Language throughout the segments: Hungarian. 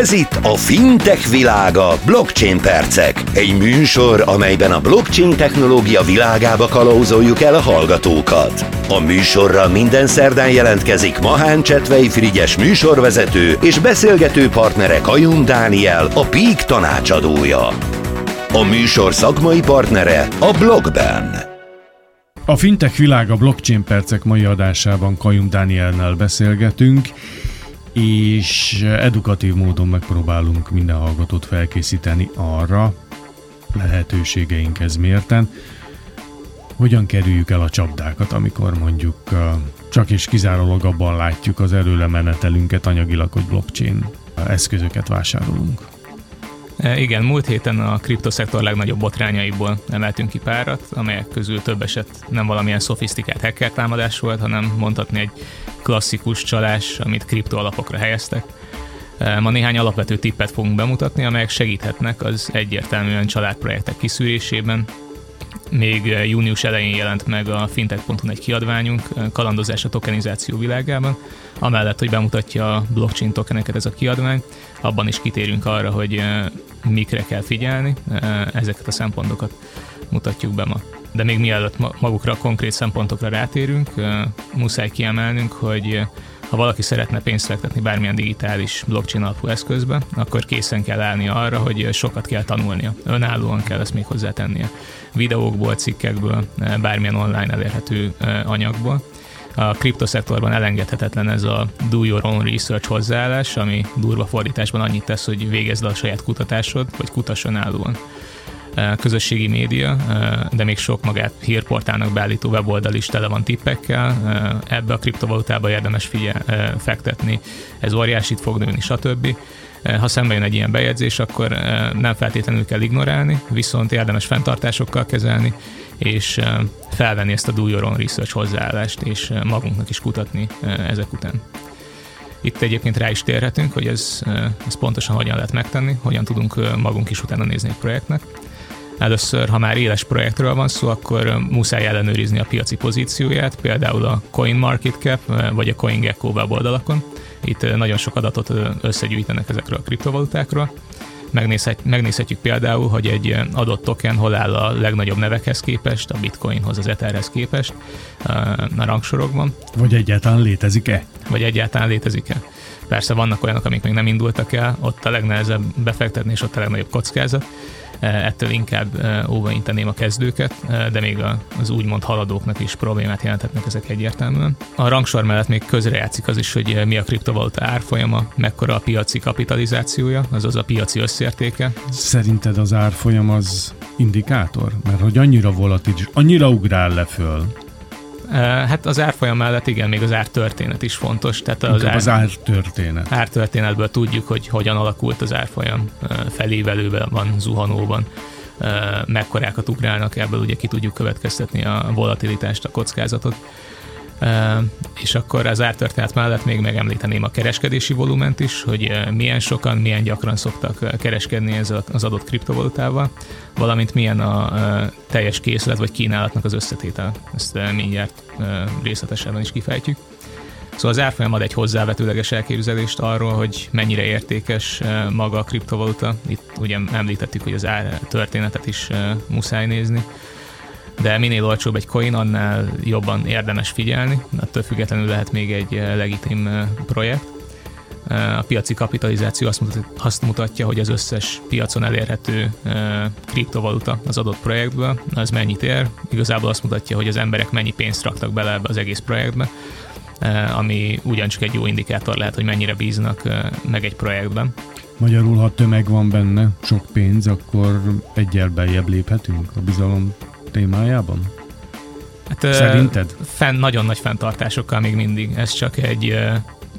Ez itt a Fintech világa Blockchain Percek. Egy műsor, amelyben a blockchain technológia világába kalauzoljuk el a hallgatókat. A műsorra minden szerdán jelentkezik Mahán Csetvei Frigyes műsorvezető és beszélgető partnere Kajun Dániel, a Peak tanácsadója. A műsor szakmai partnere a Blockben. A Fintech világa Blockchain Percek mai adásában Kajum Dánielnel beszélgetünk, és edukatív módon megpróbálunk minden hallgatót felkészíteni arra, lehetőségeinkhez mérten, hogyan kerüljük el a csapdákat, amikor mondjuk csak és kizárólag abban látjuk az előlemenetelünket anyagilag, hogy blockchain eszközöket vásárolunk. E, igen, múlt héten a kriptoszektor legnagyobb botrányaiból emeltünk ki párat, amelyek közül több eset nem valamilyen szofisztikált hacker támadás volt, hanem mondhatni egy klasszikus csalás, amit kriptoalapokra helyeztek. E, ma néhány alapvető tippet fogunk bemutatni, amelyek segíthetnek az egyértelműen családprojektek kiszűrésében, még június elején jelent meg a fintech.hu egy kiadványunk, kalandozás a tokenizáció világában, amellett, hogy bemutatja a blockchain tokeneket ez a kiadvány, abban is kitérünk arra, hogy mikre kell figyelni, ezeket a szempontokat mutatjuk be ma. De még mielőtt magukra a konkrét szempontokra rátérünk, muszáj kiemelnünk, hogy ha valaki szeretne pénzt fektetni bármilyen digitális blockchain alapú eszközbe, akkor készen kell állni arra, hogy sokat kell tanulnia. Önállóan kell ezt még hozzátennie. Videókból, cikkekből, bármilyen online elérhető anyagból. A kriptoszektorban elengedhetetlen ez a do your own research hozzáállás, ami durva fordításban annyit tesz, hogy végezd a saját kutatásod, vagy kutass önállóan közösségi média, de még sok magát hírportálnak beállító weboldal is tele van tippekkel. Ebbe a kriptovalutába érdemes figyel, fektetni, ez óriásit fog nőni, stb. Ha szembe jön egy ilyen bejegyzés, akkor nem feltétlenül kell ignorálni, viszont érdemes fenntartásokkal kezelni, és felvenni ezt a do your own research hozzáállást, és magunknak is kutatni ezek után. Itt egyébként rá is térhetünk, hogy ez, ez pontosan hogyan lehet megtenni, hogyan tudunk magunk is utána nézni egy projektnek. Először, ha már éles projektről van szó, akkor muszáj ellenőrizni a piaci pozícióját, például a CoinMarketCap vagy a CoinGecko weboldalakon. Itt nagyon sok adatot összegyűjtenek ezekről a kriptovalutákról. Megnézhet, megnézhetjük például, hogy egy adott token hol áll a legnagyobb nevekhez képest, a bitcoinhoz, az etherhez képest a rangsorokban. Vagy egyáltalán létezik-e? Vagy egyáltalán létezik-e. Persze vannak olyanok, amik még nem indultak el, ott a legnehezebb befektetni, és ott a legnagyobb kockázat ettől inkább óvainteném a kezdőket, de még az úgymond haladóknak is problémát jelenthetnek ezek egyértelműen. A rangsor mellett még közrejátszik az is, hogy mi a kriptovaluta árfolyama, mekkora a piaci kapitalizációja, azaz a piaci összértéke. Szerinted az árfolyam az indikátor? Mert hogy annyira volatilis, annyira ugrál le föl, Hát az árfolyam mellett igen, még az ártörténet is fontos. Tehát az, ár, az ártörténet. Ártörténetből tudjuk, hogy hogyan alakult az árfolyam felévelőben van, zuhanóban mekkorákat ugrálnak, ebből ugye ki tudjuk következtetni a volatilitást, a kockázatot és akkor az ártörténet mellett még megemlíteném a kereskedési volument is, hogy milyen sokan, milyen gyakran szoktak kereskedni ezzel az adott kriptovalutával, valamint milyen a teljes készlet vagy kínálatnak az összetétel. Ezt mindjárt részletesebben is kifejtjük. Szóval az árfolyam ad egy hozzávetőleges elképzelést arról, hogy mennyire értékes maga a kriptovaluta. Itt ugye említettük, hogy az ár történetet is muszáj nézni de minél olcsóbb egy coin, annál jobban érdemes figyelni, attól függetlenül lehet még egy eh, legitim eh, projekt. Eh, a piaci kapitalizáció azt mutatja, hogy az összes piacon elérhető kriptovaluta az adott projektből, az mennyit ér. Igazából azt mutatja, hogy az emberek mennyi pénzt raktak bele ebbe az egész projektbe, ami ugyancsak egy jó indikátor lehet, hogy mennyire bíznak meg egy projektben. Magyarul, ha tömeg van benne, sok pénz, akkor egyel beljebb léphetünk a bizalom témájában? Hát, Szerinted? Fenn, nagyon nagy fenntartásokkal még mindig. Ez csak egy,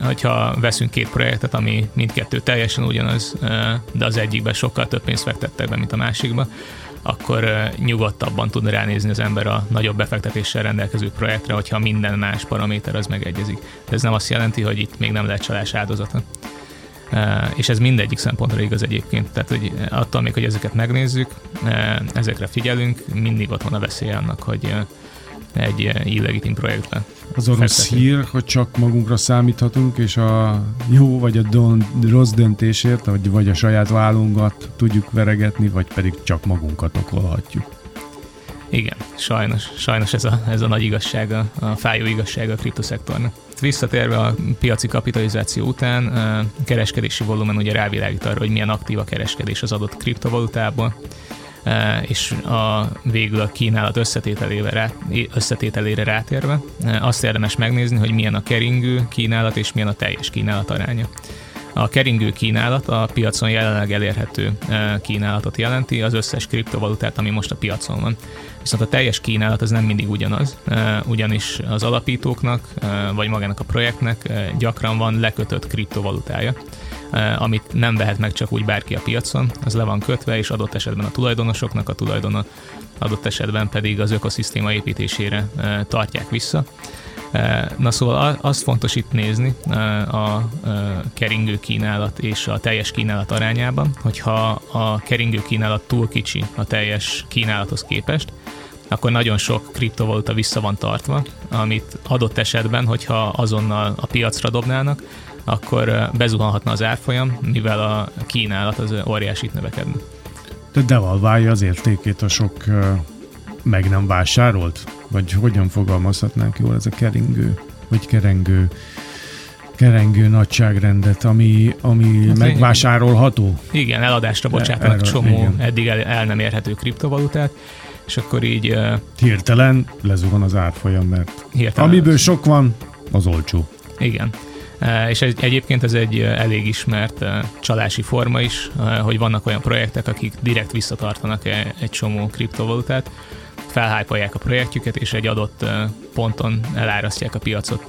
hogyha veszünk két projektet, ami mindkettő teljesen ugyanaz, de az egyikben sokkal több pénzt fektettek be, mint a másikba, akkor nyugodtabban tud ránézni az ember a nagyobb befektetéssel rendelkező projektre, hogyha minden más paraméter az megegyezik. De ez nem azt jelenti, hogy itt még nem lehet csalás áldozata és ez mindegyik szempontra igaz egyébként, tehát hogy attól még, hogy ezeket megnézzük, ezekre figyelünk, mindig ott van a veszély annak, hogy egy illegitim projektbe. Az a rossz hír, hogy csak magunkra számíthatunk, és a jó vagy a don, rossz döntésért, vagy, vagy a saját vállunkat tudjuk veregetni, vagy pedig csak magunkat okolhatjuk. Igen, sajnos, sajnos ez a, ez a nagy igazsága, a fájó igazsága a kriptoszektornak. Visszatérve a piaci kapitalizáció után, a kereskedési volumen ugye rávilágít arra, hogy milyen aktív a kereskedés az adott kriptovalutából, és a, végül a kínálat összetételére, rá, összetételére rátérve azt érdemes megnézni, hogy milyen a keringő kínálat és milyen a teljes kínálat aránya. A keringő kínálat a piacon jelenleg elérhető kínálatot jelenti, az összes kriptovalutát, ami most a piacon van. Viszont a teljes kínálat az nem mindig ugyanaz, ugyanis az alapítóknak, vagy magának a projektnek gyakran van lekötött kriptovalutája amit nem vehet meg csak úgy bárki a piacon, az le van kötve, és adott esetben a tulajdonosoknak, a tulajdona adott esetben pedig az ökoszisztéma építésére tartják vissza. Na szóval azt fontos itt nézni a keringő kínálat és a teljes kínálat arányában, hogyha a keringő kínálat túl kicsi a teljes kínálathoz képest, akkor nagyon sok kriptovaluta vissza van tartva, amit adott esetben, hogyha azonnal a piacra dobnának, akkor bezuhanhatna az árfolyam, mivel a kínálat az óriásit növekedne. De devalválja az értékét a sok meg nem vásárolt? Vagy hogyan fogalmazhatnánk jól ez a keringő, vagy kerengő kerengő nagyságrendet, ami, ami hát megvásárolható? Igen, eladásra bocsátanak csomó igen. eddig el, el nem érhető kriptovalutát, és akkor így... Uh, hirtelen lezuhan az árfolyam, mert hirtelen amiből az... sok van, az olcsó. Igen. És egyébként ez egy elég ismert csalási forma is, hogy vannak olyan projektek, akik direkt visszatartanak egy csomó kriptovalutát, felhájpolják a projektjüket, és egy adott ponton elárasztják a piacot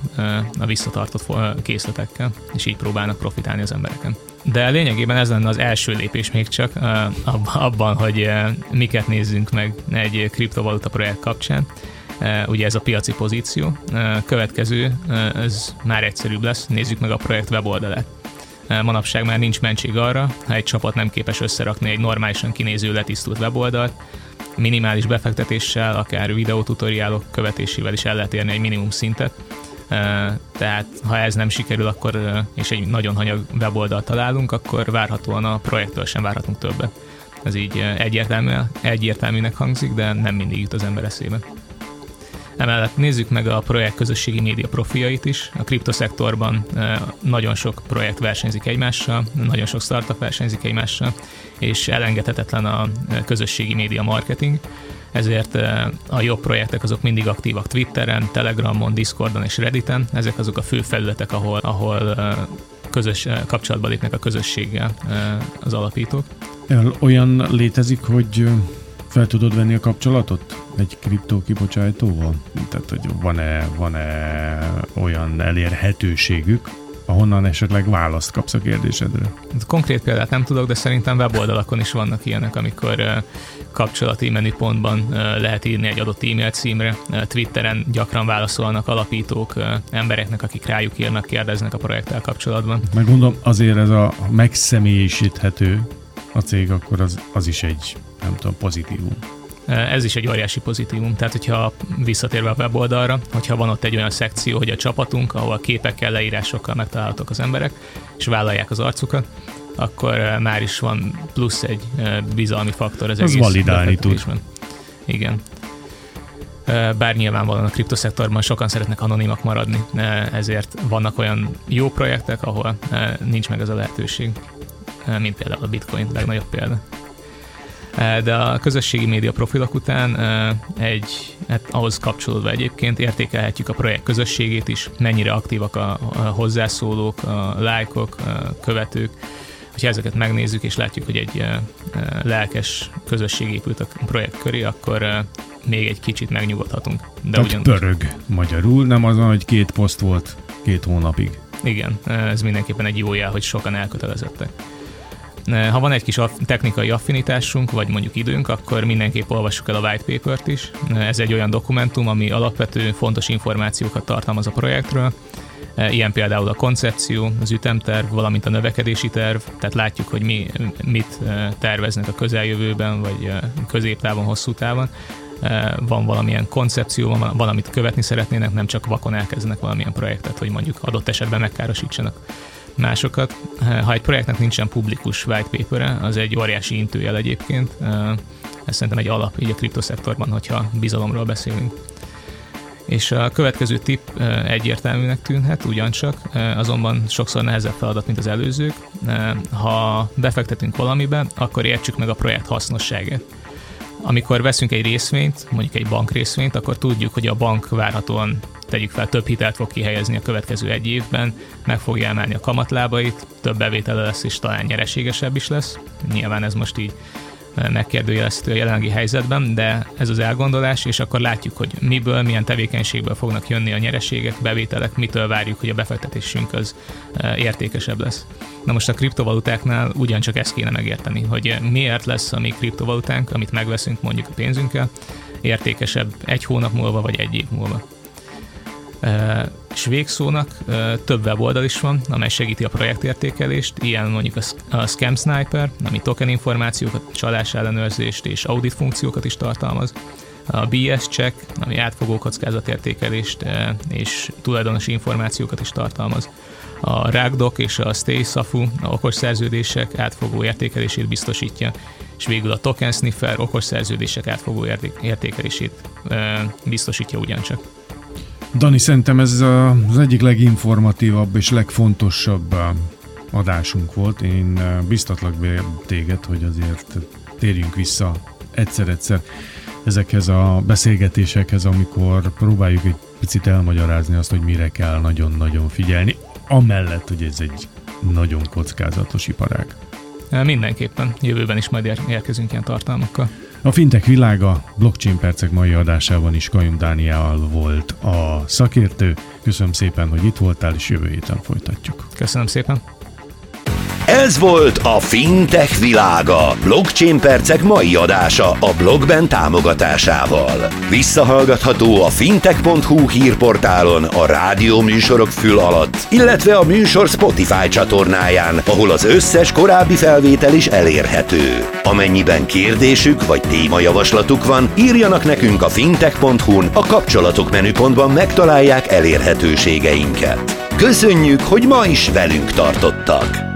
a visszatartott készletekkel, és így próbálnak profitálni az embereken. De lényegében ez lenne az első lépés még csak abban, hogy miket nézzünk meg egy kriptovaluta projekt kapcsán. Ugye ez a piaci pozíció. Következő, ez már egyszerűbb lesz, nézzük meg a projekt weboldalát. Manapság már nincs mentség arra, ha egy csapat nem képes összerakni egy normálisan kinéző letisztult weboldalt, minimális befektetéssel, akár videótutoriálok követésével is el lehet érni egy minimum szintet. Tehát ha ez nem sikerül, akkor és egy nagyon hanyag weboldalt találunk, akkor várhatóan a projektől sem várhatunk többet. Ez így egyértelmű, egyértelműnek hangzik, de nem mindig jut az ember eszébe. Emellett nézzük meg a projekt közösségi média profiait is. A kriptoszektorban nagyon sok projekt versenyzik egymással, nagyon sok startup versenyzik egymással, és elengedhetetlen a közösségi média marketing ezért a jobb projektek azok mindig aktívak Twitteren, Telegramon, Discordon és Redditen. Ezek azok a fő felületek, ahol, ahol közös kapcsolatba lépnek a közösséggel az alapítók. Olyan létezik, hogy fel tudod venni a kapcsolatot egy kriptó kibocsájtóval? Tehát, hogy van-e, van-e olyan elérhetőségük, ahonnan esetleg választ kapsz a kérdésedre? Konkrét példát nem tudok, de szerintem weboldalakon is vannak ilyenek, amikor kapcsolati menüpontban lehet írni egy adott e-mail címre. Twitteren gyakran válaszolnak alapítók embereknek, akik rájuk írnak, kérdeznek a projekttel kapcsolatban. Meg gondolom, azért ez a megszemélyisíthető a cég, akkor az, az is egy nem tudom, pozitívum. Ez is egy óriási pozitívum. Tehát, hogyha visszatérve a weboldalra, hogyha van ott egy olyan szekció, hogy a csapatunk, ahol képekkel, leírásokkal megtalálhatók az emberek, és vállalják az arcukat, akkor már is van plusz egy bizalmi faktor az, az egész validálni tud. Igen. Bár nyilvánvalóan a kriptoszektorban sokan szeretnek anonimak maradni, ezért vannak olyan jó projektek, ahol nincs meg ez a lehetőség, mint például a Bitcoin legnagyobb példa. Eh, de a közösségi média profilok után eh, egy, hát ahhoz kapcsolódva egyébként értékelhetjük a projekt közösségét is, mennyire aktívak a, a hozzászólók, a lájkok, a követők, hogyha ezeket megnézzük és látjuk, hogy egy eh, lelkes közösség épült a projekt köré, akkor még egy kicsit megnyugodhatunk. De Tehát ugyanúgy... pörög magyarul, nem azon, hogy két poszt volt két hónapig. Igen, ez mindenképpen egy jó jel, hogy sokan elkötelezettek. Ha van egy kis technikai affinitásunk, vagy mondjuk időnk, akkor mindenképp olvassuk el a white papert is. Ez egy olyan dokumentum, ami alapvető fontos információkat tartalmaz a projektről, Ilyen például a koncepció, az ütemterv, valamint a növekedési terv, tehát látjuk, hogy mi mit terveznek a közeljövőben, vagy középtávon, hosszú távon. van valamilyen koncepció, van valamit követni szeretnének, nem csak vakon elkezdenek valamilyen projektet, hogy mondjuk adott esetben megkárosítsanak másokat. Ha egy projektnek nincsen publikus white paper az egy óriási intőjel egyébként. Ez szerintem egy alap így a kriptoszektorban, hogyha bizalomról beszélünk. És a következő tipp egyértelműnek tűnhet, ugyancsak, azonban sokszor nehezebb feladat, mint az előzők. Ha befektetünk valamibe, akkor értsük meg a projekt hasznosságát. Amikor veszünk egy részvényt, mondjuk egy bank részvényt, akkor tudjuk, hogy a bank várhatóan tegyük fel, több hitelt fog kihelyezni a következő egy évben, meg fogja emelni a kamatlábait, több bevétele lesz, és talán nyereségesebb is lesz. Nyilván ez most így megkérdőjelezhető a jelenlegi helyzetben, de ez az elgondolás, és akkor látjuk, hogy miből, milyen tevékenységből fognak jönni a nyereségek, bevételek, mitől várjuk, hogy a befektetésünk az e, értékesebb lesz. Na most a kriptovalutáknál ugyancsak ezt kéne megérteni, hogy miért lesz a mi kriptovalutánk, amit megveszünk mondjuk a pénzünkkel, értékesebb egy hónap múlva vagy egy év múlva és végszónak több weboldal is van, amely segíti a projektértékelést, ilyen mondjuk a Scam Sniper, ami token információkat, csalás ellenőrzést és audit funkciókat is tartalmaz, a BS Check, ami átfogó kockázatértékelést és tulajdonosi információkat is tartalmaz. A Ragdoc és a Stay Safu a okos szerződések átfogó értékelését biztosítja, és végül a Token Sniffer okos szerződések átfogó értékelését biztosítja ugyancsak. Dani, szerintem ez az egyik leginformatívabb és legfontosabb adásunk volt. Én biztatlak be téged, hogy azért térjünk vissza egyszer-egyszer ezekhez a beszélgetésekhez, amikor próbáljuk egy picit elmagyarázni azt, hogy mire kell nagyon-nagyon figyelni, amellett, hogy ez egy nagyon kockázatos iparág. Mindenképpen. Jövőben is majd érkezünk ilyen tartalmakkal. A fintek világa blockchain percek mai adásában is Kajum Dániel volt a szakértő. Köszönöm szépen, hogy itt voltál, és jövő héten folytatjuk. Köszönöm szépen. Ez volt a Fintech világa. Blockchain percek mai adása a blogben támogatásával. Visszahallgatható a fintech.hu hírportálon, a rádió műsorok fül alatt, illetve a műsor Spotify csatornáján, ahol az összes korábbi felvétel is elérhető. Amennyiben kérdésük vagy témajavaslatuk van, írjanak nekünk a fintech.hu-n, a kapcsolatok menüpontban megtalálják elérhetőségeinket. Köszönjük, hogy ma is velünk tartottak!